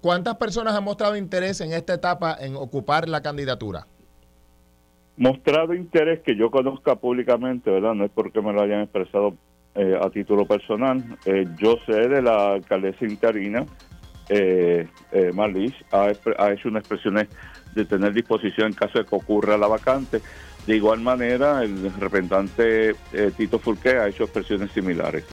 ¿cuántas personas han mostrado interés en esta etapa en ocupar la candidatura? Mostrado interés que yo conozca públicamente, ¿verdad? No es porque me lo hayan expresado eh, a título personal. Eh, yo sé de la alcaldesa interina, eh, eh Marlis, ha, ha, hecho unas expresiones de tener disposición en caso de que ocurra la vacante. De igual manera, el representante eh, Tito Furqué ha hecho expresiones similares.